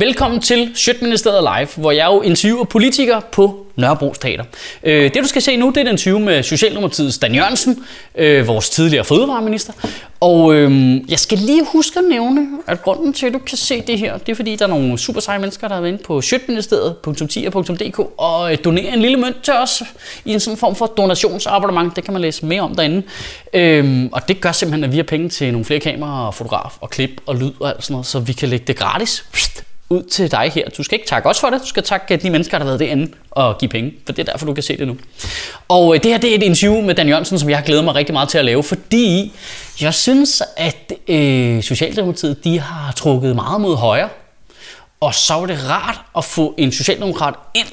Velkommen til Sjøtministeriet Live, hvor jeg jo interviewer politikere på Nørrebro Teater. Øh, det du skal se nu, det er den interview med Socialdemokratiets Dan Jørgensen, øh, vores tidligere fødevareminister. Og øh, jeg skal lige huske at nævne, at grunden til, at du kan se det her, det er fordi, der er nogle super seje mennesker, der har været inde på sjøtministeriet.10.dk og øh, donerer en lille mønt til os i en sådan form for donationsabonnement. Det kan man læse mere om derinde. Øh, og det gør simpelthen, at vi har penge til nogle flere kameraer, og fotograf og klip og lyd og alt sådan noget, så vi kan lægge det gratis ud til dig her. Du skal ikke takke os for det, du skal takke de mennesker, der har været derinde og give penge, for det er derfor, du kan se det nu. Og øh, det her det er et interview med Dan Jørgensen, som jeg har glædet mig rigtig meget til at lave, fordi jeg synes, at øh, Socialdemokratiet de har trukket meget mod højre, og så var det rart at få en socialdemokrat ind,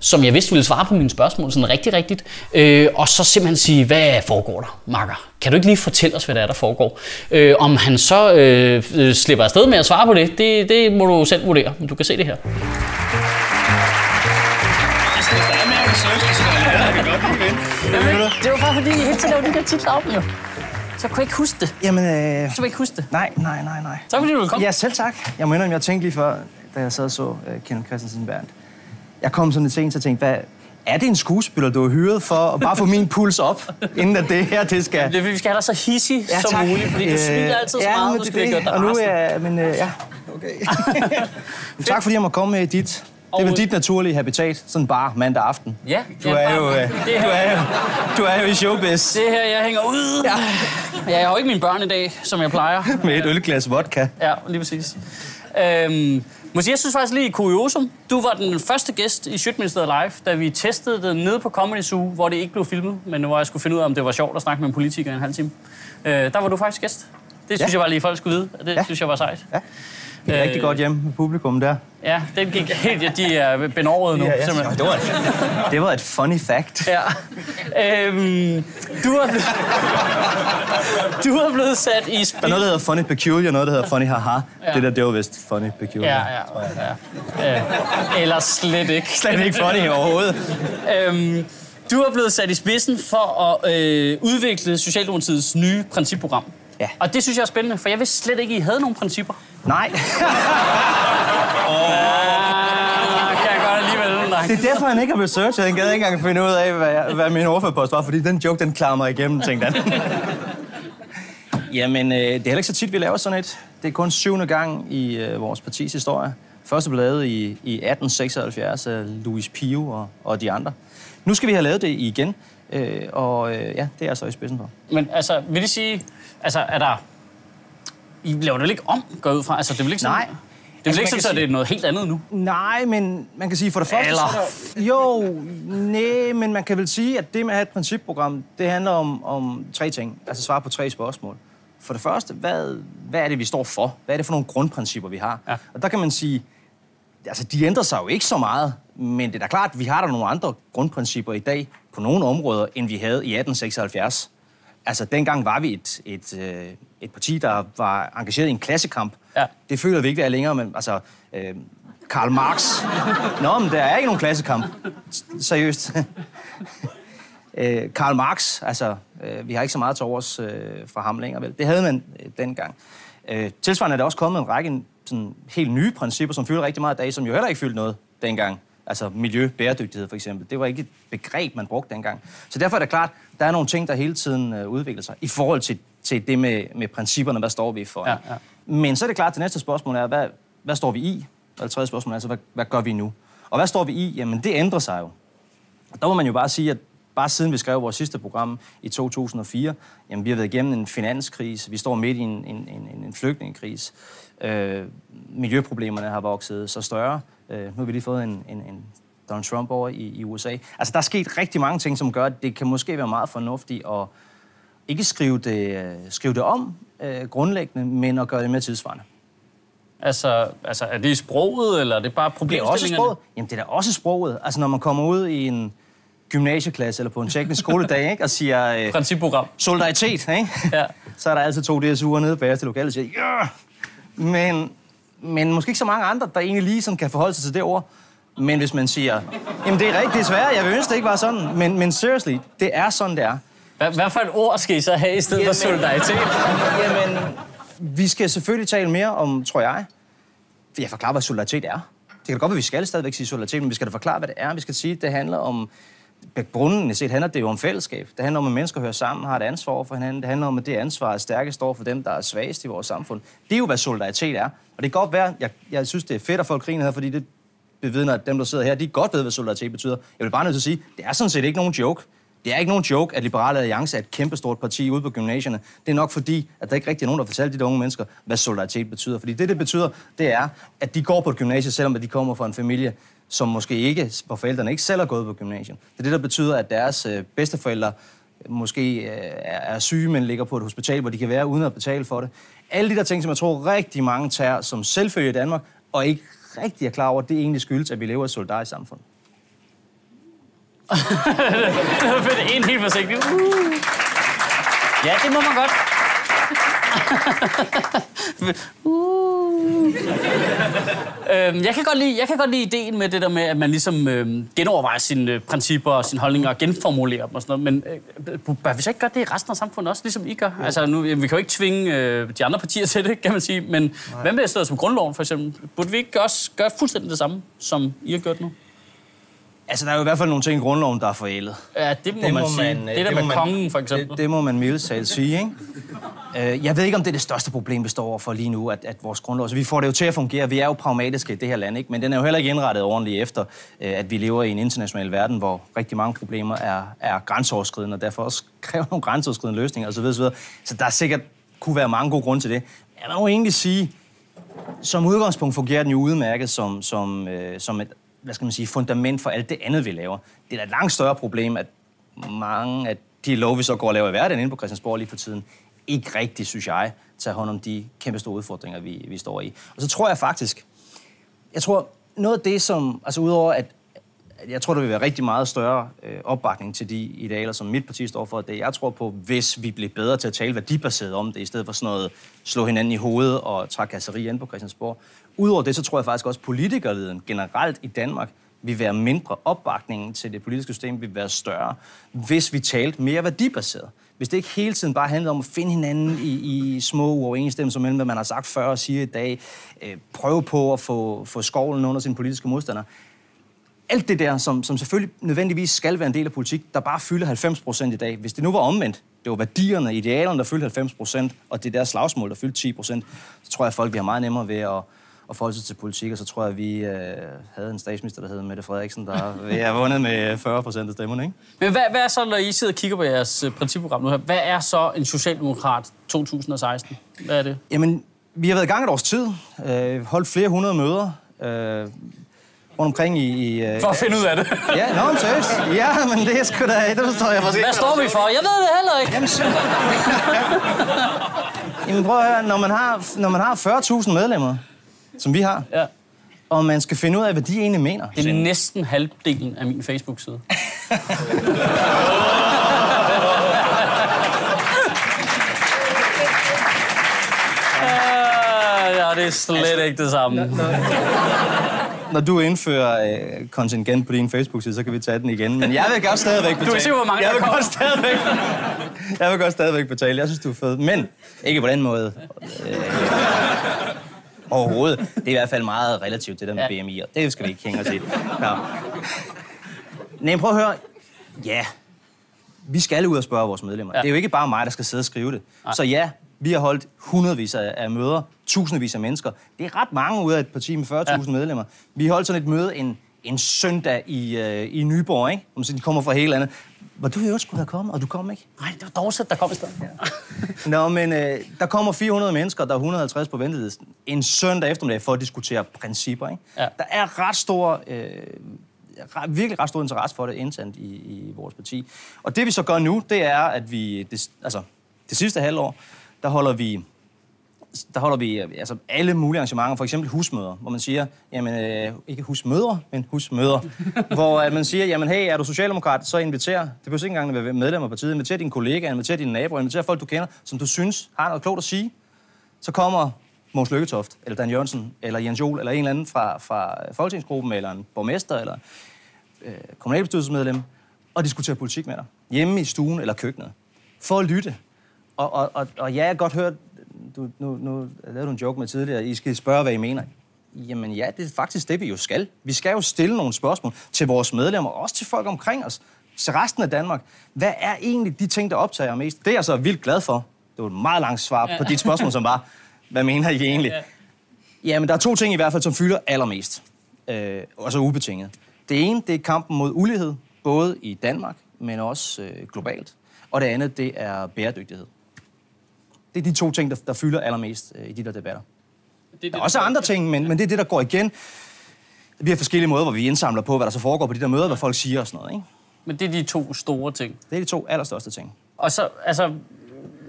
som jeg vidste ville svare på mine spørgsmål sådan rigtig rigtigt, øh, og så simpelthen sige, hvad foregår der, Marker? Kan du ikke lige fortælle os, hvad der er, der foregår? Øh, om han så øh, øh, slipper afsted med at svare på det, det, det må du selv vurdere, men du kan se det her. Det var bare fordi, jeg hele tiden lavede de der titler op, jo. Så kunne jeg ikke huske det. Jamen, øh, Så kunne jeg ikke huske det. nej, nej, nej, nej. Tak fordi du komme. Ja, selv tak. Jeg må indrømme, jeg tænkte lige før, da jeg sad og så uh, Kenneth Christensen Berndt. Jeg kom sådan lidt sent og tænkte, hvad, er det en skuespiller, du har hyret for at bare få min puls op, inden at det her, det skal... Det er vi skal have dig så hissig ja, som muligt, fordi du Øh, smiler altid så ja, meget, du det, skal dig Og nu er men øh, ja, okay. tak fordi jeg må komme med i dit. Det er vel dit naturlige habitat, sådan bare mandag aften. Ja, Du ja, er jo, øh, det du er jo, du er jo i showbiz Det her, jeg hænger ud. Ja. Jeg har jo ikke mine børn i dag, som jeg plejer. med et ølglas vodka. Ja, lige præcis. Øhm, måske jeg synes faktisk lige i kuriosum. Du var den første gæst i Sjøtministeriet Live, da vi testede det nede på Comedy Zoo, hvor det ikke blev filmet, men hvor jeg skulle finde ud af, om det var sjovt at snakke med en politiker i en halv time. Øh, der var du faktisk gæst. Det synes Ja. jeg bare lige, folk skulle vide. Det Ja. synes jeg var sejt. Ja. Det er Øh, rigtig godt hjem med publikum der. Ja, den gik helt... Ja, de er benåret nu, simpelthen. Det var, et, det var et funny fact. Ja. Øhm, du, er blevet, du er blevet sat i Der er spil. noget, der hedder funny peculiar, noget, der hedder funny haha. Ja. Det der, det var vist funny peculiar. Ja, ja, ja. Øh, eller slet ikke. Slet ikke funny overhovedet. Øhm, du er blevet sat i spidsen for at øh, udvikle Socialdemokratiets nye principprogram. Ja. Og det synes jeg er spændende, for jeg vidste slet ikke, I havde nogle principper. Nej, det er derfor, han ikke har researchet. Han gad ikke engang finde ud af, hvad, jeg, hvad min overførpost var, fordi den joke, den klarer mig igennem, tænkte han. Jamen, øh, det er heller ikke så tit, vi laver sådan et. Det er kun syvende gang i øh, vores partis historie. Første blev lavet i, i 1876 af Louis Pio og, og de andre. Nu skal vi have lavet det igen, øh, og øh, ja, det er jeg så i spidsen for. Men altså, vil det sige... Altså, er der... I laver det vel ikke om, går ud fra? Altså, det vel ikke sådan... Nej. Det er Altså, ikke sådan, kan at det er noget helt andet nu? Nej, men man kan sige for det første... Eller- så er der- Jo, nej, men man kan vel sige, at det med at have et principprogram, det handler om, om tre ting. Altså svare på tre spørgsmål. For det første, hvad, hvad er det, vi står for? Hvad er det for nogle grundprincipper, vi har? Ja. Og der kan man sige, altså de ændrer sig jo ikke så meget, men det er da klart, at vi har der nogle andre grundprincipper i dag på nogle områder, end vi havde i 1876. Altså, dengang var vi et, et, øh, et parti, der var engageret i en klassekamp. Ja. Det føler vi ikke, vi er længere, men altså... Øh, Karl Marx. Nå, men der er ikke nogen klassekamp. Seriøst. øh, Karl Marx, altså, øh, vi har ikke så meget til overs øh, fra ham længere, vel? Det havde man øh, dengang. Øh, tilsvarende er der også kommet en række sådan, helt nye principper, som fylder rigtig meget i dag, som jo heller ikke fyldte noget dengang. Altså miljø, bæredygtighed for eksempel. Det var ikke et begreb, man brugte dengang. Så derfor er det klart, der er nogle ting, der hele tiden øh, udvikler sig i forhold til, til det med, med principperne, hvad står vi for. Ja, ja. Men så er det klart, at det næste spørgsmål er, hvad, hvad står vi i? Og det tredje spørgsmål er altså, hvad, hvad gør vi nu? Og hvad står vi i? Jamen, det ændrer sig jo. Og der må man jo bare sige, at bare siden vi skrev vores sidste program i 2004, jamen vi har været igennem en finanskrise, vi står midt i en, en, en, en flygtningekrise, øh, miljøproblemerne har vokset så større, øh, nu har vi lige fået en, en, en Donald Trump over i, i USA. Altså der er sket rigtig mange ting, som gør, at det kan måske være meget fornuftigt at ikke skrive det, øh, skrive det om øh, grundlæggende, men at gøre det mere tidsvarende. Altså, altså, er det i sproget, eller er det bare Det er også problemstillingerne? sproget. Jamen, det er da også sproget. Altså, når man kommer ud i en gymnasieklasse eller på en teknisk skoledag, ikke, og siger øh, Principprogram. solidaritet, ikke? Ja. så er der altid to DSU'er nede bag til lokalet og siger, ja! Men, men måske ikke så mange andre, der egentlig lige sådan kan forholde sig til det ord. Men hvis man siger, jamen det er rigtigt, det svært, jeg vil ønske, det ikke var sådan. Men, men seriously, det er sådan, det er. Hvad, hvad for et ord skal I så have i stedet for solidaritet? Jamen, vi skal selvfølgelig tale mere om, tror jeg, jeg forklarer, hvad solidaritet er. Det kan da godt være, at vi skal stadigvæk sige solidaritet, men vi skal da forklare, hvad det er. Vi skal sige, at det handler om grundlæggende set handler det jo om fællesskab. Det handler om, at mennesker hører sammen, har et ansvar over for hinanden. Det handler om, at det ansvar er stærkest over for dem, der er svagest i vores samfund. Det er jo, hvad solidaritet er. Og det kan godt være, jeg, jeg synes, det er fedt at folk griner her, fordi det bevidner, at dem, der sidder her, de godt ved, hvad solidaritet betyder. Jeg vil bare nødt til at sige, det er sådan set ikke nogen joke. Det er ikke nogen joke, at Liberale Alliance er et kæmpestort parti ude på gymnasierne. Det er nok fordi, at der ikke rigtig er nogen, der fortæller de unge mennesker, hvad solidaritet betyder. Fordi det, det betyder, det er, at de går på et gymnasie, selvom de kommer fra en familie, som måske ikke, hvor forældrene ikke selv har gået på gymnasiet. Det er det, der betyder, at deres øh, bedsteforældre måske øh, er syge, men ligger på et hospital, hvor de kan være uden at betale for det. Alle de der ting, som jeg tror rigtig mange tager som selvfølge i Danmark, og ikke rigtig er klar over, det egentlig skyldes, at vi lever i et solidarisk samfund. det var fedt. En helt forsigtigt. Uh. Ja, det må man godt. uh. Øhm, jeg, kan godt lide, jeg kan godt lide ideen med det der med, at man ligesom øh, genovervejer sine øh, principper og sine holdninger og genformulerer dem og sådan noget. Men øh, bør vi så ikke gøre det i resten af samfundet også, ligesom I gør? Ja. Altså, nu, vi kan jo ikke tvinge øh, de andre partier til det, kan man sige. Men Nej. hvad med det som grundloven, for eksempel? Burde vi ikke også gøre fuldstændig det samme, som I har gjort nu? Altså, der er jo i hvert fald nogle ting i grundloven, der er forældet. Ja, det må, det man, må man sige. Det der med man, kongen, for eksempel. Det, det må man mildt sige, ikke? Uh, jeg ved ikke, om det er det største problem, vi står overfor lige nu, at, at vores grundlov... Altså, vi får det jo til at fungere. Vi er jo pragmatiske i det her land, ikke? Men den er jo heller ikke indrettet ordentligt efter, uh, at vi lever i en international verden, hvor rigtig mange problemer er, er grænseoverskridende, og derfor også kræver nogle grænseoverskridende løsninger osv. osv. Så der er sikkert kunne være mange gode grunde til det. Jeg må egentlig sige, som udgangspunkt fungerer den jo udmærket som, som, øh, som et hvad skal man sige, fundament for alt det andet, vi laver. Det er et langt større problem, at mange af de lov, vi så går og laver i hverdagen inde på Christiansborg lige for tiden, ikke rigtig, synes jeg, tager hånd om de kæmpe store udfordringer, vi, vi står i. Og så tror jeg faktisk, jeg tror, noget af det, som, altså udover at, jeg tror, der vil være rigtig meget større øh, opbakning til de idealer, som mit parti står for. Det jeg tror på, hvis vi bliver bedre til at tale værdibaseret om det, i stedet for sådan noget slå hinanden i hovedet og trakasseri ind på Christiansborg. Udover det, så tror jeg faktisk også, at politikerleden generelt i Danmark vil være mindre. Opbakningen til det politiske system vil være større, hvis vi talte mere værdibaseret. Hvis det ikke hele tiden bare handler om at finde hinanden i, i små uoverensstemmelser mellem, hvad man har sagt før og siger i dag, øh, prøve på at få, få skovlen under sine politiske modstandere alt det der, som, som selvfølgelig nødvendigvis skal være en del af politik, der bare fylder 90 procent i dag. Hvis det nu var omvendt, det var værdierne, idealerne, der fyldte 90 procent, og det der slagsmål, der fyldte 10 procent, så tror jeg, at folk vi har meget nemmere ved at, at forholde sig til politik, og så tror jeg, at vi øh, havde en statsminister, der hed Mette Frederiksen, der har vundet med 40 procent af stemmerne. Ikke? Men hvad, hvad er så, når I sidder og kigger på jeres øh, principprogram nu her, hvad er så en socialdemokrat 2016? Hvad er det? Jamen, vi har været i gang et års tid, øh, holdt flere hundrede møder, øh, rundt omkring i... i uh, for at finde ud af det. ja, nå, men seriøst. Ja, men det er sgu da... Det forstår jeg faktisk Hvad står vi for? Jeg ved det heller ikke. Jamen, så... Jamen prøv at høre, når man har, når man har 40.000 medlemmer, som vi har, ja. og man skal finde ud af, hvad de egentlig mener. Det er næsten halvdelen af min Facebook-side. ja, det er slet ikke det samme når du indfører øh, kontingent på din Facebook-side, så kan vi tage den igen. Men jeg vil godt stadigvæk betale. Du er sikker, hvor mange jeg vil godt stadigvæk, Jeg vil godt stadigvæk betale. Jeg synes, du er fed. Men ikke på den måde. Øh, overhovedet. Det er i hvert fald meget relativt, det der med ja. BMI. Og det skal vi ikke hænge os i. Ja. Nej, prøv at høre. Ja, vi skal ud og spørge vores medlemmer. Ja. Det er jo ikke bare mig, der skal sidde og skrive det. Nej. Så ja, vi har holdt hundredvis af, møder, tusindvis af mennesker. Det er ret mange ud af et parti med 40.000 ja. medlemmer. Vi holdt sådan et møde en, en søndag i, øh, i Nyborg, ikke? Om de kommer fra hele landet. Hvor du jo skulle have kommet, og du kom ikke. Nej, det var Dorset, der kom i stedet. Ja. Nå, men øh, der kommer 400 mennesker, der er 150 på ventelisten. En søndag eftermiddag for at diskutere principper, ikke? Ja. Der er ret stor... Øh, virkelig ret stor interesse for det internt i, i vores parti. Og det vi så gør nu, det er, at vi det, altså, det sidste halvår, der holder vi der holder vi altså, alle mulige arrangementer, for eksempel husmøder, hvor man siger, jamen, øh, ikke husmøder, men husmøder, hvor at man siger, jamen hey, er du socialdemokrat, så inviter, det behøver ikke engang at være medlem af partiet, inviter dine kollegaer, inviter dine naboer, inviter folk, du kender, som du synes har noget klogt at sige. Så kommer Måns Lykketoft, eller Dan Jørgensen, eller Jens Jol, eller en eller anden fra, fra Folketingsgruppen, eller en borgmester, eller øh, kommunalbestyrelsesmedlem, og diskuterer politik med dig. Hjemme i stuen eller køkkenet. For at lytte. Og, og, og, og ja, jeg har godt hørt, du, nu, nu lavede du en joke med tidligere, I skal spørge, hvad I mener. Jamen ja, det er faktisk det, vi jo skal. Vi skal jo stille nogle spørgsmål til vores medlemmer, og også til folk omkring os, til resten af Danmark. Hvad er egentlig de ting, der optager mest? Det er jeg så vildt glad for. Det var et meget langt svar på dit spørgsmål, som var, hvad mener I egentlig? Ja, men der er to ting i hvert fald, som fylder allermest. Øh, og så ubetinget. Det ene, det er kampen mod ulighed, både i Danmark, men også øh, globalt. Og det andet, det er bæredygtighed. Det er de to ting, der, der fylder allermest øh, i de der debatter. Det, det, der er også andre ting, men, men det er det, der går igen. Vi har forskellige måder, hvor vi indsamler på, hvad der så foregår på de der møder, hvad folk siger og sådan noget. Ikke? Men det er de to store ting. Det er de to allerstørste ting. Og så, altså,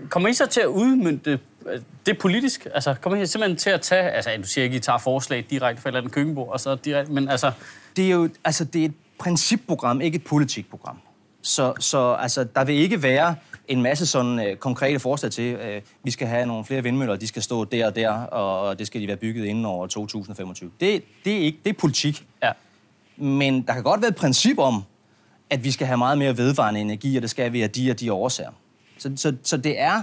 kommer I så til at udmynde øh, det politisk? Altså, kommer I simpelthen til at tage, altså, du siger ikke, I tager forslag direkte fra et eller andet køkkenbord, og så direkte, men altså... Det er jo, altså, det er et principprogram, ikke et politikprogram. Så, så altså, der vil ikke være en masse sådan øh, konkrete forslag til, øh, vi skal have nogle flere vindmøller, de skal stå der og der, og det skal de være bygget inden over 2025. Det, det, er, ikke, det er politik. Ja. Men der kan godt være et princip om, at vi skal have meget mere vedvarende energi, og det skal vi af de og de årsager. Så, så, så det er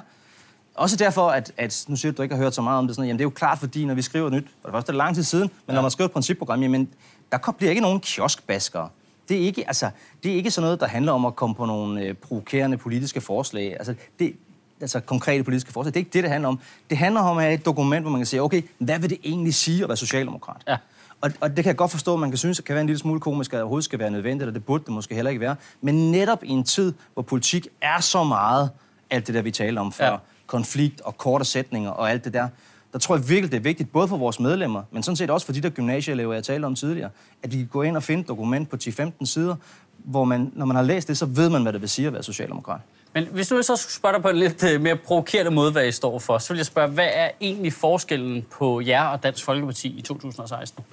også derfor, at, at nu siger du, at du ikke har hørt så meget om det, sådan, jamen det er jo klart, fordi når vi skriver nyt, for det første er lang tid siden, men ja. når man skriver et principprogram, jamen der bliver ikke nogen kioskbaskere. Det er ikke, altså, det er ikke sådan noget, der handler om at komme på nogle øh, provokerende politiske forslag. Altså, det, altså konkrete politiske forslag. Det er ikke det, det handler om. Det handler om at have et dokument, hvor man kan sige, okay, hvad vil det egentlig sige at være socialdemokrat? Ja. Og, og det kan jeg godt forstå, at man kan synes, at det kan være en lille smule komisk, at det overhovedet skal være nødvendigt, og det burde det måske heller ikke være. Men netop i en tid, hvor politik er så meget alt det der, vi taler om før, ja. konflikt og korte sætninger og alt det der, der tror jeg virkelig, det er vigtigt, både for vores medlemmer, men sådan set også for de der gymnasieelever, jeg talte om tidligere, at de kan gå ind og finde et dokument på 10-15 sider, hvor man, når man har læst det, så ved man, hvad det vil sige at være socialdemokrat. Men hvis du så skulle spørge dig på en lidt øh, mere provokerende måde, hvad I står for, så vil jeg spørge, hvad er egentlig forskellen på jer og Dansk Folkeparti i 2016?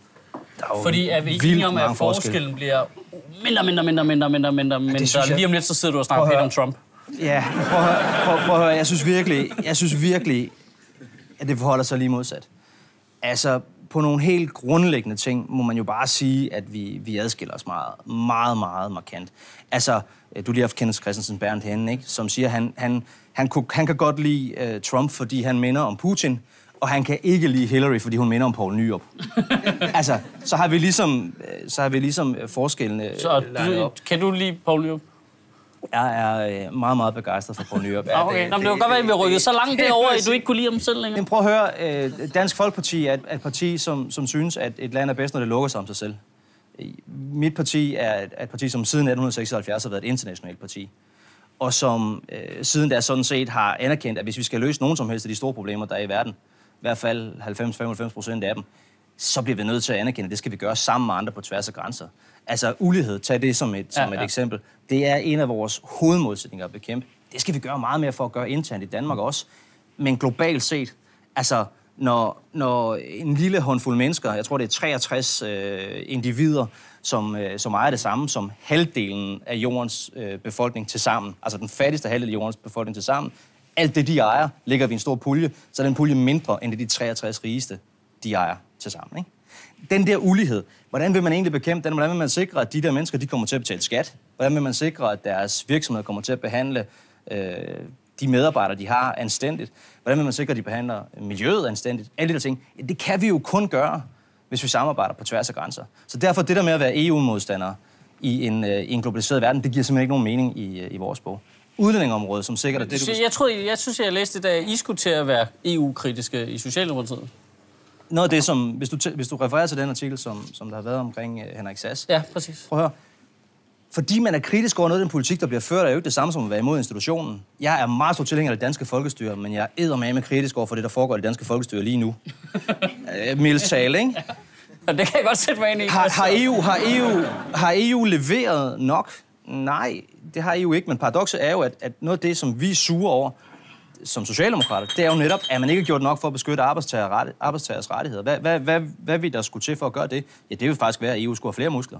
Fordi er vi enige om, at forskellen bliver mindre, mindre, mindre, mindre, mindre, mindre, mindre. Ja, lige om lidt, så sidder du og snakker om Trump. Ja, prøv at, høre, prøv, prøv at høre. Jeg synes virkelig, jeg synes virkelig, at det forholder sig lige modsat. Altså, på nogle helt grundlæggende ting må man jo bare sige, at vi, vi adskiller os meget, meget, meget markant. Altså, du lige har haft Kenneth Christensen Berndt henne, ikke? som siger, at han, han, han, kunne, han kan godt lide uh, Trump, fordi han minder om Putin, og han kan ikke lide Hillary, fordi hun minder om Paul Nyrup. altså, så har vi ligesom, øh, så har vi ligesom øh, forskellene Så du, kan du lide Paul Nyrup? Jeg er øh, meget, meget begejstret for Poul Nyrup. Ja, okay. det, Nå, det, det var godt at vi rykket så langt derover, at du ikke kunne lide ham selv længere. Men prøv at høre. Øh, Dansk Folkeparti er et, et parti, som, som synes, at et land er bedst, når det lukker sig om sig selv. Mit parti er et, et parti, som siden 1976 har været et internationalt parti. Og som øh, siden da sådan set har anerkendt, at hvis vi skal løse nogen som helst af de store problemer, der er i verden, i hvert fald 90-95 procent af dem, så bliver vi nødt til at anerkende, at det skal vi gøre sammen med andre på tværs af grænser. Altså ulighed, tag det som et, som ja, et eksempel. Det er en af vores hovedmålsætninger at bekæmpe. Det skal vi gøre meget mere for at gøre internt i Danmark også. Men globalt set, altså når, når en lille håndfuld mennesker, jeg tror det er 63 øh, individer, som, øh, som ejer det samme som halvdelen af jordens øh, befolkning til sammen, altså den fattigste halvdel af jordens befolkning til sammen, alt det, de ejer, ligger vi i en stor pulje, så er den pulje mindre end det, de 63 rigeste, de ejer til sammen. Ikke? den der ulighed, hvordan vil man egentlig bekæmpe den? Hvordan vil man sikre, at de der mennesker de kommer til at betale skat? Hvordan vil man sikre, at deres virksomheder kommer til at behandle øh, de medarbejdere, de har, anstændigt? Hvordan vil man sikre, at de behandler miljøet anstændigt? Alle de der ting. Det kan vi jo kun gøre, hvis vi samarbejder på tværs af grænser. Så derfor det der med at være EU-modstander i en, øh, i en globaliseret verden, det giver simpelthen ikke nogen mening i, øh, i vores bog udlændingområdet, som sikkert er det, du... Jeg, troede, jeg synes, jeg læste det, at I skulle til at være EU-kritiske i Socialdemokratiet noget af det, som, hvis du, hvis du refererer til den artikel, som, som der har været omkring uh, Henrik Sass. Ja, præcis. Prøv at høre. Fordi man er kritisk over noget af den politik, der bliver ført, er jo ikke det samme som at være imod institutionen. Jeg er meget stor tilhænger af det danske folkestyre, men jeg er med kritisk over for det, der foregår i det danske folkestyre lige nu. Mils tale, ikke? Ja, det kan jeg godt sætte mig ind i. Har, har, EU, har, EU, har EU leveret nok? Nej, det har EU ikke, men paradokset er jo, at, at noget af det, som vi suger over, som socialdemokrater, det er jo netop, at man ikke har gjort nok for at beskytte arbejdstager, arbejdstagers rettigheder. Hvad, hvad, hvad, hvad vil der skulle til for at gøre det? Ja, det vil faktisk være, at EU skulle have flere muskler.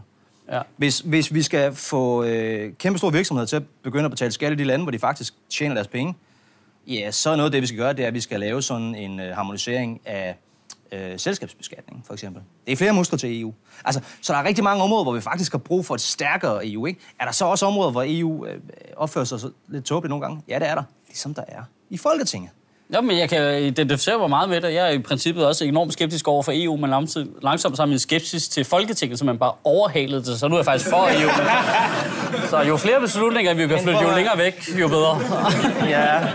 Ja. Hvis, hvis vi skal få øh, kæmpe store virksomheder til at begynde at betale skat i de lande, hvor de faktisk tjener deres penge, ja, så er noget af det, vi skal gøre, det er, at vi skal lave sådan en øh, harmonisering af øh, selskabsbeskatning, for eksempel. Det er flere muskler til EU. Altså, så der er rigtig mange områder, hvor vi faktisk har brug for et stærkere EU. Ikke? Er der så også områder, hvor EU øh, opfører sig lidt tåbeligt nogle gange? Ja, det er der. Ligesom der er i Folketinget. Jamen, jeg kan identificere mig meget med det. Jeg er i princippet også enormt skeptisk over for EU, men langsomt, langsomt så er min skepsis til Folketinget, som man bare overhalede det. Så nu er jeg faktisk for EU. Så jo flere beslutninger, vi kan flytte, jo længere væk, jo bedre. Ja.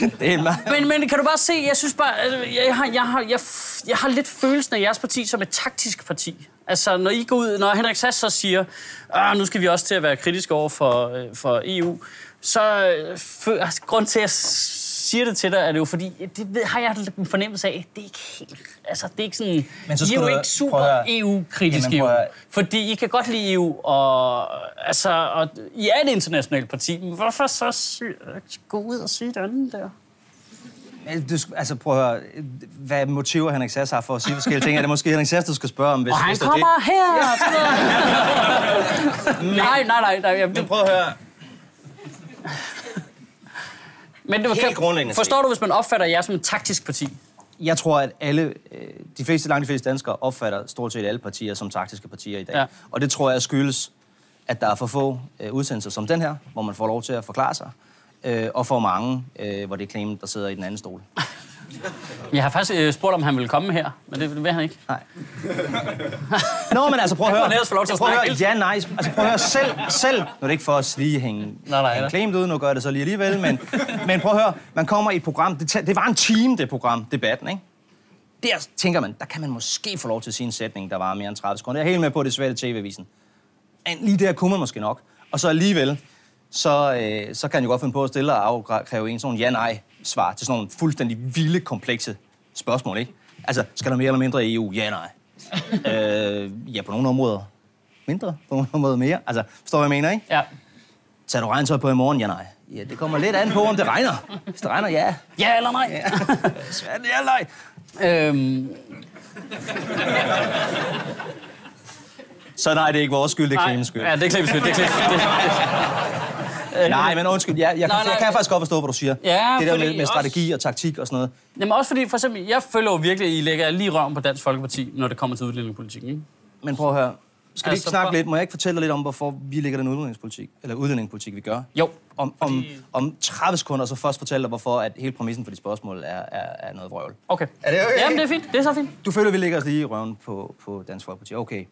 det er meget... Men, men kan du bare se, jeg synes bare, øh, jeg har, jeg, har, jeg, jeg har lidt følelsen af jeres parti som et taktisk parti. Altså, når I går ud, når Henrik Sass så siger, ah, nu skal vi også til at være kritiske over for, øh, for EU, så øh, altså, grund til, at siger det til dig, er det jo fordi, det ved, har jeg en fornemmelse af, det er ikke helt, altså det er ikke sådan, Men så I er jo du- ikke super. EU-kritiske Jamen, jo. Fordi I kan godt lide EU, og, altså, og I er et internationalt parti, men hvorfor så sy- gå ud og sige det andet der? Du, sk- altså prøv at høre, hvad motiver Henrik Sass har for at sige forskellige ting, er det måske Henrik Sass, du skal spørge om, hvis, Og han hvis det er kommer her! Det. nej, nej, nej. nej jeg, det. Men prøv at høre, men det var, helt grundlæggende Forstår du, hvis man opfatter jer som et taktisk parti? jeg tror, at alle, øh, de fleste, langt de fleste danskere opfatter stort set alle partier som taktiske partier i dag. Ja. Og det tror jeg skyldes, at der er for få øh, udsendelser som den her, hvor man får lov til at forklare sig, øh, og for mange, øh, hvor det er Clement, der sidder i den anden stol. Jeg har faktisk øh, spurgt, om han ville komme her, men det vil han ikke. Nej. Nå, men altså prøv at høre. få lov til at prøv at høre. Ja, nej. Altså prøv at høre. Selv, selv, nu er det ikke for at lige hænge, Nej, nej, hænge. Clement ud, nu gør jeg det så lige alligevel, men, men prøv at høre. Man kommer i et program, det, det var en time, det program, debatten, ikke? Der tænker man, der kan man måske få lov til at sige en sætning, der var mere end 30 sekunder. Jeg er helt med på, det svært i TV-avisen. Lige der kunne man måske nok. Og så alligevel, så, øh, så kan han jo godt finde på at stille og afkræve en sådan ja-nej-svar til sådan nogle fuldstændig vilde, komplekse spørgsmål, ikke? Altså, skal der mere eller mindre i EU? Ja, nej. øh, ja, på nogle områder mindre, på nogle områder mere. Altså, forstår hvad jeg mener, ikke? Ja. Tager du regntøj på i morgen? Ja, nej. Ja, det kommer lidt an på, om det regner. Hvis det regner, ja. Ja eller nej? Ja. Svært, ja, nej. øhm, Så nej, det er ikke vores skyld, det er. Clemens skyld. Ja, det er Clemens skyld. Det er Clemens skyld. Det, Nej, men undskyld, jeg, jeg, kan, Nej, nej. jeg kan faktisk godt forstå, hvad du siger. Ja, det der med, med også- strategi og taktik og sådan noget. Jamen også fordi, for eksempel, jeg føler jo virkelig, at I lægger lige røven på Dansk Folkeparti, når det kommer til udlændingepolitikken. Ikke? Men prøv at høre. Skal vi Altså, ikke snakke for- lidt? Må jeg ikke fortælle dig lidt om, hvorfor vi lægger den udlændingepolitik, eller udlændingepolitik, vi gør? Jo. Om, om, Fordi- om 30 sekunder, så først fortælle dig, hvorfor at hele præmissen for dit spørgsmål er, er, er noget vrøvl. Okay. Er det okay? Jamen, det er fint. Det er så fint. Du føler, vi lægger os lige i røven på, på Dansk Folkeparti. Okay.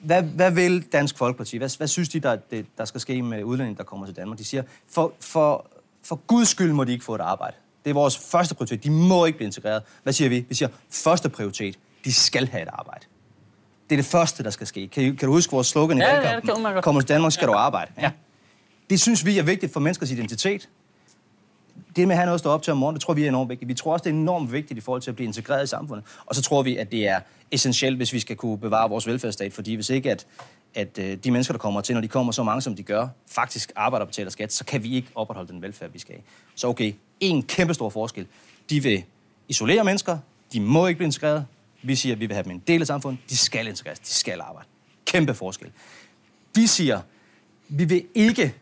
Hvad, hvad vil Dansk Folkeparti? Hvad, hvad synes de, der, det, der skal ske med udlændinge, der kommer til Danmark? De siger, for, for, for guds skyld må de ikke få et arbejde. Det er vores første prioritet. De må ikke blive integreret. Hvad siger vi? Vi siger, første prioritet, de skal have et arbejde. Det er det første, der skal ske. Kan, I- kan du huske vores slogan i Ja, ja, det valgkampen? kan. Kommer til Danmark, skal du arbejde. Ja. Det synes vi er vigtigt for menneskers identitet. Det med at have noget at stå op til om morgenen, det tror vi er enormt vigtigt. Vi tror også, det er enormt vigtigt i forhold til at blive integreret i samfundet. Og så tror vi, at det er essentielt, hvis vi skal kunne bevare vores velfærdsstat. Fordi hvis ikke, at, at øh, de mennesker, der kommer til, når de kommer så mange, som de gør, faktisk arbejder og betaler skat, så kan vi ikke opretholde den velfærd, vi skal have. Så okay, en kæmpe stor forskel. De vil isolere mennesker, de må ikke blive integreret. Vi siger, at vi vil have dem en del af samfundet. De skal integreres, de skal arbejde. Kæmpe forskel. De siger, vi vil ikke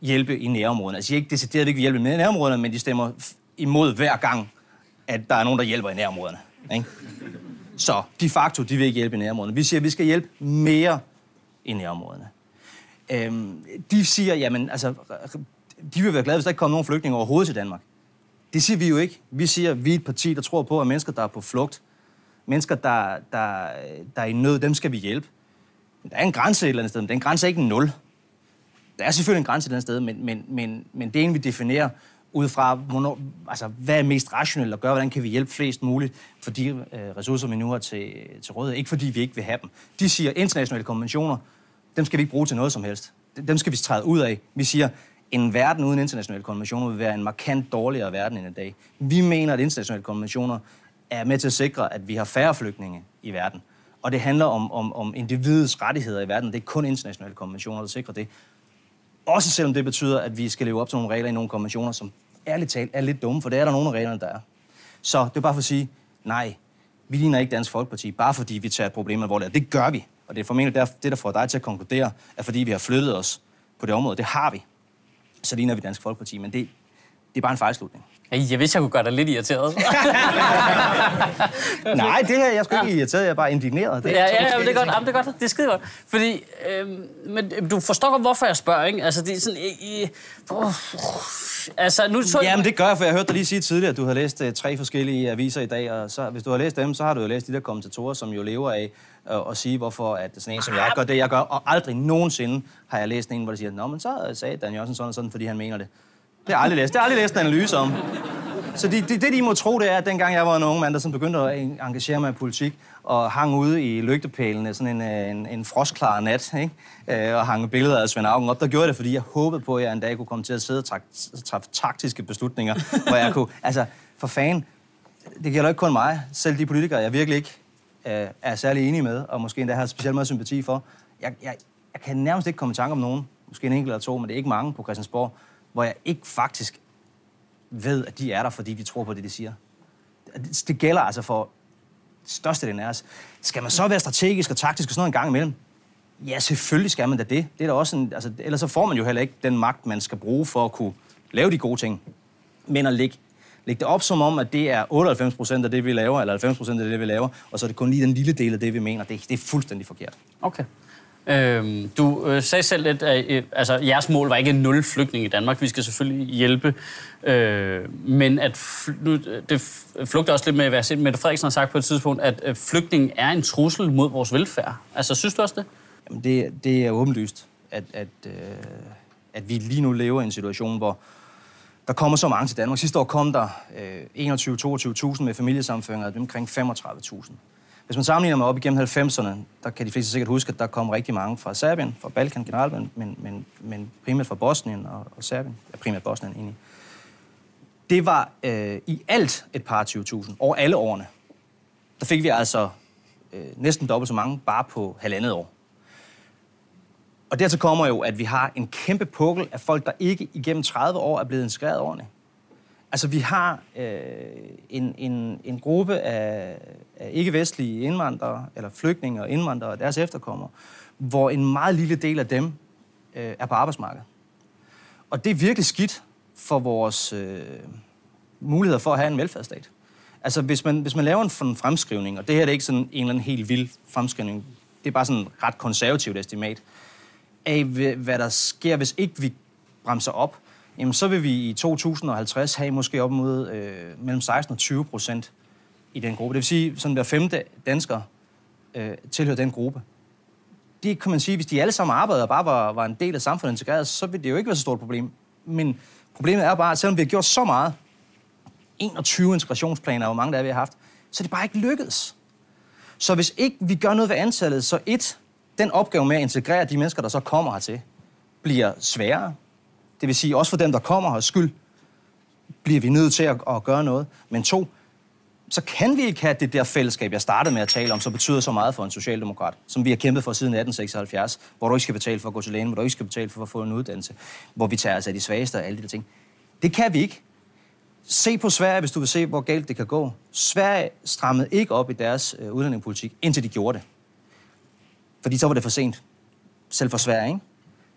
hjælpe i nærområderne. Altså, de er ikke decideret, at vi ikke vil hjælpe med nærområderne, men de stemmer imod hver gang, at der er nogen, der hjælper i nærområderne. Ikke? Så de facto, de vil ikke hjælpe i nærområderne. Vi siger, at vi skal hjælpe mere i nærområderne. Øhm, de siger, jamen, altså, de vil være glade, hvis der ikke kommer nogen flygtninge overhovedet til Danmark. Det siger vi jo ikke. Vi siger, at vi er et parti, der tror på, at mennesker, der er på flugt, mennesker, der, der, der er i nød, dem skal vi hjælpe. Men der er en grænse et eller andet sted, men den grænse er ikke nul. Der er selvfølgelig en grænse et eller andet sted, men, men, men, men det er en, vi definerer ud fra, hvornår, altså, hvad er mest rationelt at gøre, hvordan kan vi hjælpe flest muligt for de øh, ressourcer, vi nu har til, til rådighed. Ikke fordi vi ikke vil have dem. De siger, internationale konventioner, dem skal vi ikke bruge til noget som helst. Dem skal vi træde ud af. Vi siger, en verden uden internationale konventioner vil være en markant dårligere verden end i dag. Vi mener, at internationale konventioner er med til at sikre, at vi har færre flygtninge i verden. Og det handler om, om, om individets rettigheder i verden. Det er kun internationale konventioner, der sikrer det. Også selvom det betyder, at vi skal leve op til nogle regler i nogle konventioner, som ærligt talt er lidt dumme, for det er der nogle af reglerne, der er. Så det er bare for at sige, nej, vi ligner ikke Dansk Folkeparti, bare fordi vi tager problemer alvorligt. Og Det gør vi. Og det er formentlig der, det, der får dig til at konkludere, at fordi vi har flyttet os på det område, det har vi, så ligner vi Dansk Folkeparti. Men det, det er bare en fejlslutning. Jeg vidste, jeg kunne gøre dig lidt irriteret. Nej, det her, jeg skal ikke irriteret, jeg er bare indigneret. Det er ja, ja, ja, det er godt. Jamen, det er godt. Det er skide godt. Fordi, øhm, men du forstår godt, hvorfor jeg spørger, ikke? Altså, det er sådan... I, uh, altså, nu så... Jamen, det gør jeg, for jeg hørte dig lige sige tidligere, at du har læst uh, tre forskellige aviser i dag, og så, hvis du har læst dem, så har du jo læst de der kommentatorer, som jo lever af uh, at sige, hvorfor at sådan en som jeg gør det, jeg gør, og aldrig nogensinde har jeg læst en, hvor de siger, Nå, men så sagde Dan Jørgensen sådan og sådan, fordi han mener det. Det har jeg aldrig læst. Det har jeg aldrig læst en analyse om. Så det, det, det, de må tro, det er, at dengang jeg var en ung mand, der sådan begyndte at engagere mig i politik, og hang ude i lygtepælene sådan en, øh, en, en frostklar nat, ikke? Øh, og hang billeder af Svend Augen op, der gjorde det, fordi jeg håbede på, at jeg en dag kunne komme til at sidde og træffe taktiske beslutninger, hvor jeg kunne, altså, for fan, det gælder ikke kun mig, selv de politikere, jeg virkelig ikke øh, er særlig enig med, og måske endda har specielt meget sympati for, jeg, jeg, jeg kan nærmest ikke komme i tanke om nogen, måske en enkelt eller to, men det er ikke mange på Christiansborg, hvor jeg ikke faktisk ved, at de er der, fordi de tror på det, de siger. Det gælder altså for størstedelen af os. Skal man så være strategisk og taktisk og sådan noget en gang imellem? Ja, selvfølgelig skal man da det. det er da også en, altså, ellers så får man jo heller ikke den magt, man skal bruge for at kunne lave de gode ting. Men at lægge, lægge det op som om, at det er 98 procent af det, vi laver, eller 90 procent af det, vi laver, og så er det kun lige den lille del af det, vi mener, det, det er fuldstændig forkert. Okay. Øhm, du øh, sagde selv lidt, at øh, altså, jeres mål var ikke nul flygtninge i Danmark. Vi skal selvfølgelig hjælpe. Øh, men at fl- nu, det flugter også lidt med, hvad Mette Frederiksen har sagt på et tidspunkt, at øh, flygtning er en trussel mod vores velfærd. Altså, synes du også det? Jamen, det, det er åbenlyst, at, at, øh, at vi lige nu lever i en situation, hvor der kommer så mange til Danmark. Sidste år kom der øh, 21-22.000 med familiesamføringer, og omkring 35.000. Hvis man sammenligner med op igennem 90'erne, der kan de fleste sikkert huske, at der kom rigtig mange fra Serbien, fra Balkan generelt, men, men, men, men primært fra Bosnien og, og Serbien. Ja, primært Bosnien egentlig. Det var øh, i alt et par 20.000 over alle årene. Der fik vi altså øh, næsten dobbelt så mange bare på halvandet år. Og dertil kommer jo, at vi har en kæmpe pukkel af folk, der ikke igennem 30 år er blevet integreret ordentligt. Altså, vi har øh, en, en, en gruppe af, af ikke-vestlige indvandrere, eller flygtninge og indvandrere og deres efterkommere, hvor en meget lille del af dem øh, er på arbejdsmarkedet. Og det er virkelig skidt for vores øh, muligheder for at have en velfærdsstat. Altså, hvis man, hvis man laver en fremskrivning, og det her er ikke sådan en eller anden helt vild fremskrivning, det er bare sådan et ret konservativt estimat, af hvad der sker, hvis ikke vi bremser op, jamen så vil vi i 2050 have måske op mod øh, mellem 16 og 20 procent i den gruppe. Det vil sige, at hver femte dansker øh, tilhører den gruppe. Det kan man sige, hvis de alle sammen arbejdede og bare var, var en del af samfundet integreret, så ville det jo ikke være så stort problem. Men problemet er bare, at selvom vi har gjort så meget, 21 integrationsplaner, hvor mange der er, vi har haft, så er det bare ikke lykkedes. Så hvis ikke vi gør noget ved antallet, så et, den opgave med at integrere de mennesker, der så kommer hertil, bliver sværere. Det vil sige, også for dem, der kommer her skyld, bliver vi nødt til at, at gøre noget. Men to, så kan vi ikke have det der fællesskab, jeg startede med at tale om, som betyder så meget for en socialdemokrat, som vi har kæmpet for siden 1876, hvor du ikke skal betale for at gå til lægen, hvor du ikke skal betale for at få en uddannelse, hvor vi tager os af de svageste og alle de der ting. Det kan vi ikke. Se på Sverige, hvis du vil se, hvor galt det kan gå. Sverige strammede ikke op i deres øh, udlændingepolitik, indtil de gjorde det. Fordi så var det for sent. Selv for Sverige, ikke?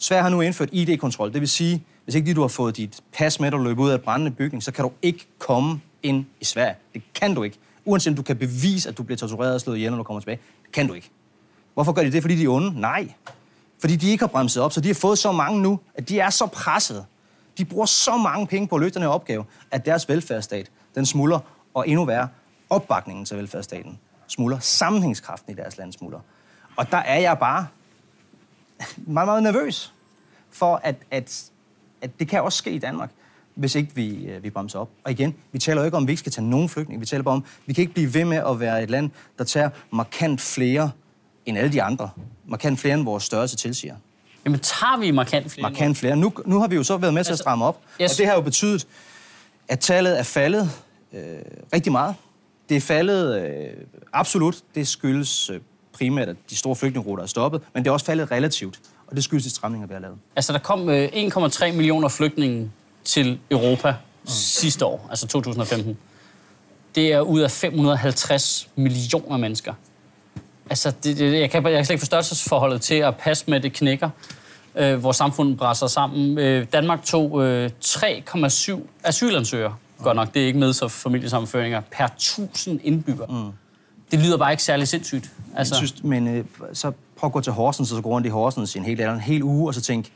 Sverige har nu indført ID-kontrol. Det vil sige, hvis ikke lige du har fået dit pas med, og løber ud af et brændende bygning, så kan du ikke komme ind i Sverige. Det kan du ikke. Uanset om du kan bevise, at du bliver tortureret og slået ihjel, når du kommer tilbage. Det kan du ikke. Hvorfor gør de det? Fordi de er onde? Nej. Fordi de ikke har bremset op, så de har fået så mange nu, at de er så presset. De bruger så mange penge på at løse den her opgave, at deres velfærdsstat, den smuldrer, og endnu værre, opbakningen til velfærdsstaten smuldrer, sammenhængskraften i deres land smuldrer. Og der er jeg bare meget, meget nervøs for, at, at, at det kan også ske i Danmark, hvis ikke vi, øh, vi bremser op. Og igen, vi taler jo ikke om, at vi ikke skal tage nogen flygtninge. Vi taler bare om, at vi kan ikke blive ved med at være et land, der tager markant flere end alle de andre. Markant flere end vores størrelse tilsiger. Jamen tager vi markant flere? Markant flere. Nu, nu har vi jo så været med til at altså, stramme op. Yes. Og det har jo betydet, at tallet er faldet øh, rigtig meget. Det er faldet øh, absolut. Det skyldes øh, primært, at de store flygtningeruter er stoppet, men det er også faldet relativt, og det skyldes de stramninger, vi har lavet. Altså, der kom 1,3 øh, millioner flygtninge til Europa mm. sidste år, altså 2015. Det er ud af 550 millioner mennesker. Altså, det, det, jeg, kan, jeg kan slet ikke forstå forholdet til at passe med det knækker, øh, hvor samfundet brænder sammen. Øh, Danmark tog øh, 3,7 asylansøgere godt nok, det er ikke med så familiesammenføringer, per 1000 indbyggere. Mm. Det lyder bare ikke særlig sindssygt. Altså... Jeg synes, men øh, så prøv at gå til Horsens, og så gå rundt i Horsens i en hel, en hel uge, og så tænk,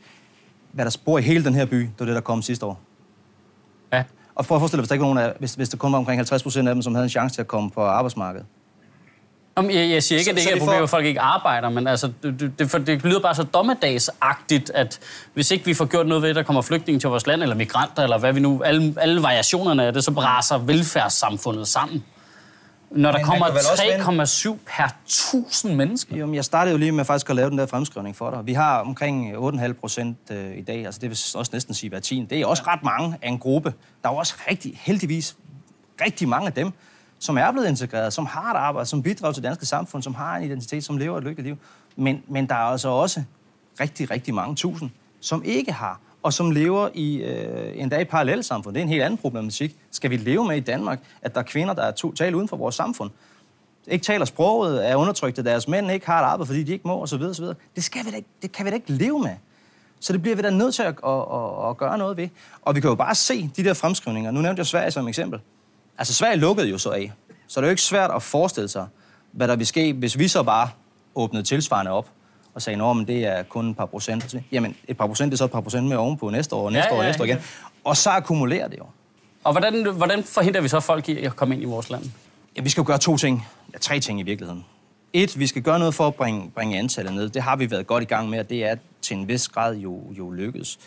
hvad der bor i hele den her by, det var det, der kom sidste år. Ja. Og prøv at forestille dig, hvis der, ikke var nogen af, hvis, hvis der kun var omkring 50 procent af dem, som havde en chance til at komme på arbejdsmarkedet. Jamen, jeg, jeg siger ikke, så, at det ikke er et problem, at folk ikke arbejder, men altså, det, det, det, det lyder bare så dommedagsagtigt, at hvis ikke vi får gjort noget ved, at der kommer flygtninge til vores land, eller migranter, eller hvad vi nu, alle, alle variationerne af det, så braser velfærdssamfundet sammen. Når der men kommer 3,7 per 1000 mennesker. Jo, men jeg startede jo lige med faktisk at lave den der fremskrivning for dig. Vi har omkring 8,5 procent øh, i dag, altså det vil også næsten sige hver 10. Det er også ret mange af en gruppe. Der er også rigtig, heldigvis, rigtig mange af dem, som er blevet integreret, som har et arbejde, som bidrager til det danske samfund, som har en identitet, som lever et lykkeligt liv. Men, men der er altså også rigtig, rigtig mange tusind, som ikke har, og som lever i øh, en dag i parallelt samfund. Det er en helt anden problematik. Skal vi leve med i Danmark, at der er kvinder, der er totalt uden for vores samfund? Ikke taler sproget, er undertrykt, af deres mænd ikke har et arbejde, fordi de ikke må, osv. osv. Det, skal vi da ikke, det kan vi da ikke leve med. Så det bliver vi da nødt til at, at, at, at gøre noget ved. Og vi kan jo bare se de der fremskrivninger. Nu nævnte jeg Sverige som eksempel. Altså, Sverige lukkede jo så af. Så det er jo ikke svært at forestille sig, hvad der vil ske, hvis vi så bare åbnede tilsvarende op og sagde, at det er kun et par procent. Jamen, et par procent det er så et par procent mere ovenpå næste år, næste ja, år, ja, næste år igen. Og så akkumulerer det jo. Og hvordan, hvordan forhindrer vi så folk i at komme ind i vores land? Ja, vi skal jo gøre to ting. Ja, tre ting i virkeligheden. Et, vi skal gøre noget for at bringe, bringe antallet ned. Det har vi været godt i gang med, og det er til en vis grad jo, jo lykkedes.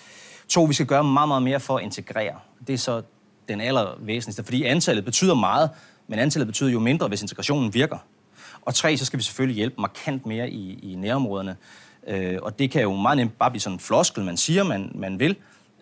To, vi skal gøre meget, meget mere for at integrere. Det er så den allervæsentligste, fordi antallet betyder meget, men antallet betyder jo mindre, hvis integrationen virker. Og tre, så skal vi selvfølgelig hjælpe markant mere i, i nærområderne. Øh, og det kan jo meget nemt bare blive sådan en floskel, man siger, man, man vil.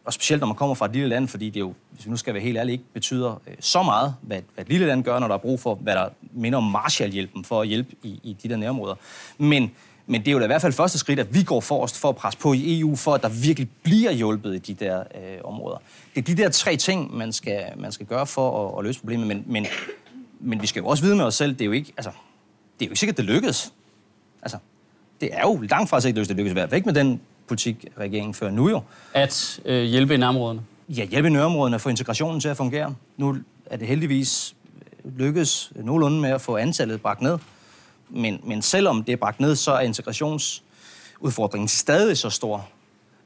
Og specielt når man kommer fra et lille land, fordi det jo, hvis vi nu skal være helt ærlige, ikke betyder øh, så meget, hvad, hvad et lille land gør, når der er brug for, hvad der minder om Marshallhjælpen for at hjælpe i, i de der nærområder. Men, men det er jo da i hvert fald første skridt, at vi går forrest for at presse på i EU, for at der virkelig bliver hjulpet i de der øh, områder. Det er de der tre ting, man skal, man skal gøre for at, at løse problemet. Men, men men vi skal jo også vide med os selv, det er jo ikke, altså, det er jo ikke sikkert, det lykkes. Altså, det er jo langt fra sikkert, det lykkes. Det væk med den politik, regeringen fører nu jo. At øh, hjælpe i nærområderne? Ja, hjælpe i nærområderne og få integrationen til at fungere. Nu er det heldigvis lykkes nogenlunde med at få antallet bragt ned. Men, men selvom det er bragt ned, så er integrationsudfordringen stadig så stor,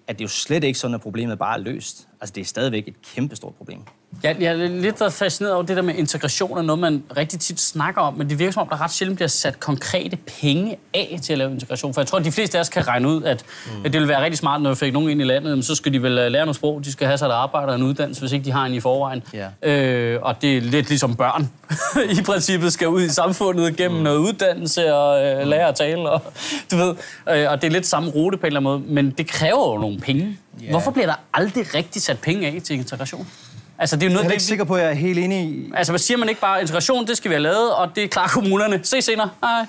at det jo slet ikke sådan, at problemet bare er løst. Altså, det er stadigvæk et kæmpestort problem. Ja, jeg er lidt fascineret over det der med integration, er noget, man rigtig tit snakker om, men det virker som om, der ret sjældent bliver sat konkrete penge af til at lave integration. For jeg tror, at de fleste af os kan regne ud, at, mm. at det vil være rigtig smart, når vi fik nogen ind i landet, så skal de vel øh, lære noget sprog, de skal have sig et arbejde og en uddannelse, hvis ikke de har en i forvejen. Yeah. Øh, og det er lidt ligesom børn. I princippet skal ud i samfundet gennem mm. noget uddannelse og øh, lære at tale, og, du ved, øh, og det er lidt samme rute på en eller anden måde, men det kræver jo nogle penge. Yeah. Hvorfor bliver der aldrig rigtig sat penge af til integration? Altså, det er jo noget, jeg er ikke sikker på, at jeg er helt enig i... Altså, hvad siger man ikke bare, integration, det skal vi have lavet, og det er klar kommunerne. Se senere. Nej.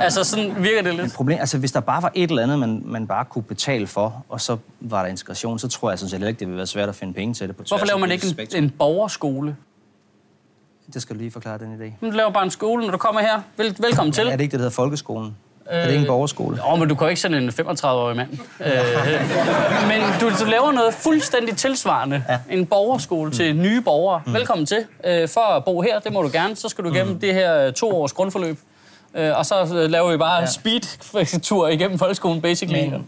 Altså, sådan virker det lidt. problem, altså, hvis der bare var et eller andet, man, man bare kunne betale for, og så var der integration, så tror jeg sådan set ikke, det ville være svært at finde penge til det. På Hvorfor laver man ikke en, en borgerskole? Det skal du lige forklare den idé. Du laver bare en skole, når du kommer her. Vel, velkommen til. Er det ikke det, der hedder folkeskolen? Øh, er det ikke en borgerskole? Åh, men du kan ikke sende en 35-årig mand. øh, men du, du laver noget fuldstændig tilsvarende. Ja. En borgerskole mm. til nye borgere. Mm. Velkommen til. Øh, for at bo her, det må du gerne. Så skal du igennem mm. det her to års grundforløb. Øh, og så øh, laver vi bare ja. speed-tur igennem folkeskolen, basically. Men,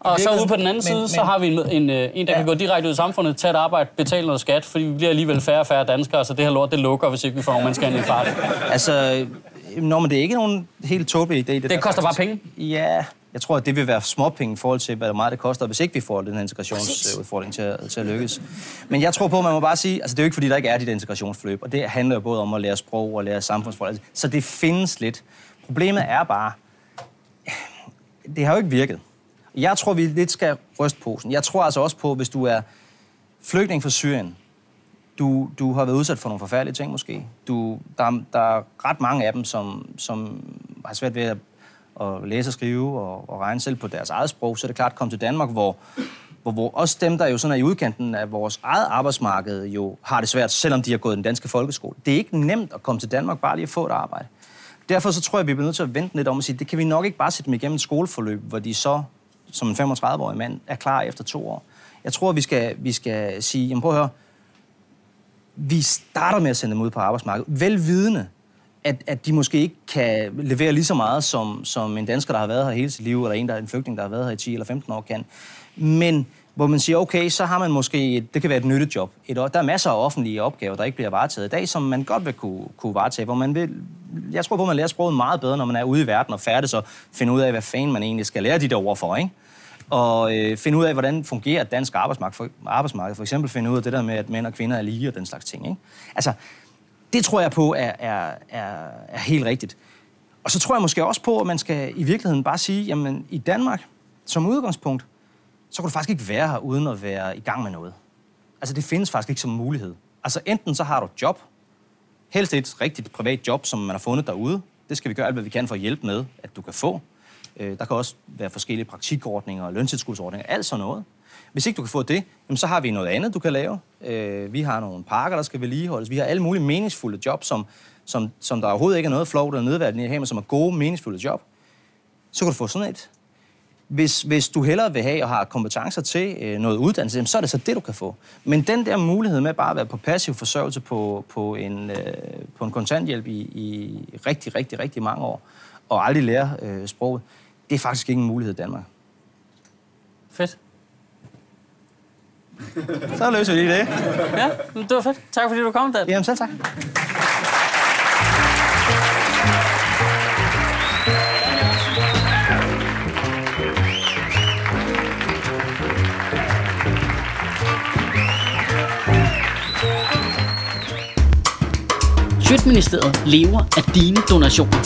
og så ude på den anden men, side, men, så har vi en, en, øh, en der ja. kan gå direkte ud i samfundet, tage et arbejde, betale noget skat, fordi vi bliver alligevel færre og færre danskere, så det her lort, det lukker, hvis ikke vi får nogle mennesker ind i fart. Altså, Nå, men det er ikke nogen helt tåbelig idé. Det, det koster bare penge? Ja, jeg tror, at det vil være småpenge i forhold til, hvad meget det koster, hvis ikke vi får den her integrationsudfordring til at, til at lykkes. Men jeg tror på, at man må bare sige, altså det er jo ikke fordi, der ikke er dit integrationsforløb, og det handler jo både om at lære sprog og lære samfundsforhold. Så det findes lidt. Problemet er bare, det har jo ikke virket. Jeg tror, vi lidt skal ryste posen. Jeg tror altså også på, hvis du er flygtning fra Syrien, du, du har været udsat for nogle forfærdelige ting måske. Du, der, der er ret mange af dem, som, som har svært ved at, at læse og skrive og, og regne selv på deres eget sprog. Så er det klart at komme til Danmark, hvor, hvor, hvor også dem, der jo sådan er i udkanten af vores eget arbejdsmarked, jo har det svært, selvom de har gået den danske folkeskole. Det er ikke nemt at komme til Danmark bare lige at få et arbejde. Derfor så tror jeg, at vi bliver nødt til at vente lidt om og sige, det kan vi nok ikke bare sætte dem igennem et skoleforløb, hvor de så, som en 35-årig mand, er klar efter to år. Jeg tror, at vi skal, vi skal sige, jamen prøv at høre, vi starter med at sende dem ud på arbejdsmarkedet, velvidende, at, at de måske ikke kan levere lige så meget, som, som en dansker, der har været her hele sit liv, eller en, der er en flygtning, der har været her i 10 eller 15 år, kan. Men hvor man siger, okay, så har man måske, et, det kan være et nyttejob. Et, der er masser af offentlige opgaver, der ikke bliver varetaget i dag, som man godt vil kunne, kunne varetage, hvor man vil, jeg tror på, at man lærer sproget meget bedre, når man er ude i verden og færdig, så finde ud af, hvad fanden man egentlig skal lære de der ord for, ikke? Og øh, finde ud af, hvordan fungerer dansk arbejdsmarked for, arbejdsmarked. For eksempel finde ud af det der med, at mænd og kvinder er lige og den slags ting, ikke? Altså, det tror jeg på er, er, er, er helt rigtigt. Og så tror jeg måske også på, at man skal i virkeligheden bare sige, jamen i Danmark, som udgangspunkt, så kan du faktisk ikke være her, uden at være i gang med noget. Altså, det findes faktisk ikke som mulighed. Altså, enten så har du et job, helst et rigtigt privat job, som man har fundet derude. Det skal vi gøre alt, hvad vi kan for at hjælpe med, at du kan få. Øh, der kan også være forskellige praktikordninger og løntilskudsordninger, alt sådan noget. Hvis ikke du kan få det, jamen, så har vi noget andet, du kan lave. Øh, vi har nogle parker, der skal vedligeholdes. Vi har alle mulige meningsfulde job, som, som, som der overhovedet ikke er noget flot eller nedværdigt i her, men som er gode, meningsfulde job. Så kan du få sådan et. Hvis, hvis du hellere vil have og har kompetencer til øh, noget uddannelse, så er det så det, du kan få. Men den der mulighed med bare at være på passiv forsørgelse på, på, en, øh, på en kontanthjælp i, i rigtig, rigtig, rigtig mange år, og aldrig lære øh, sproget, det er faktisk ikke en mulighed i Danmark. Fedt. Så løser vi lige det. Ja, det var fedt. Tak fordi du kom, Dan. Jamen selv tak. Sjøtministeriet lever af dine donationer.